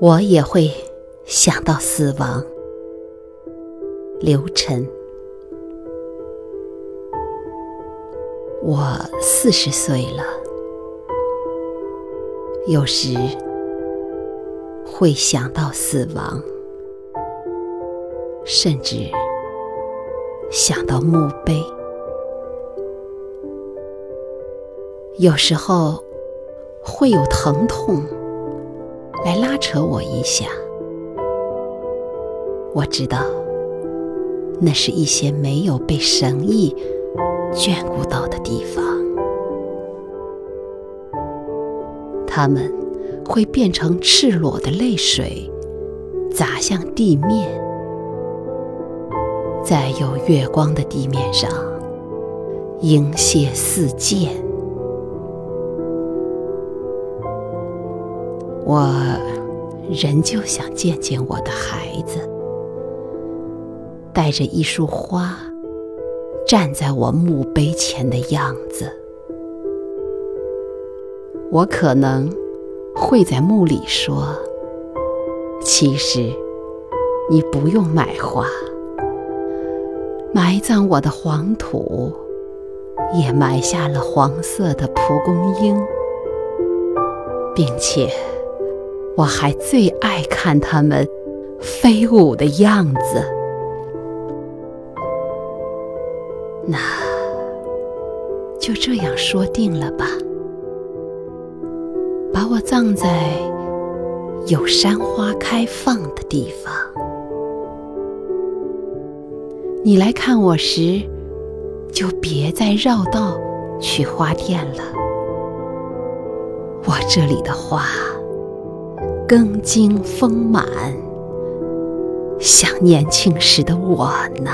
我也会想到死亡。刘晨，我四十岁了，有时会想到死亡，甚至想到墓碑。有时候会有疼痛来拉扯我一下，我知道那是一些没有被神意眷顾到的地方，它们会变成赤裸的泪水砸向地面，在有月光的地面上迎泻似箭。我仍旧想见见我的孩子，带着一束花站在我墓碑前的样子。我可能会在墓里说：“其实你不用买花，埋葬我的黄土也埋下了黄色的蒲公英，并且。”我还最爱看它们飞舞的样子。那就这样说定了吧，把我葬在有山花开放的地方。你来看我时，就别再绕道去花店了。我这里的花。更经丰满，像年轻时的我呢。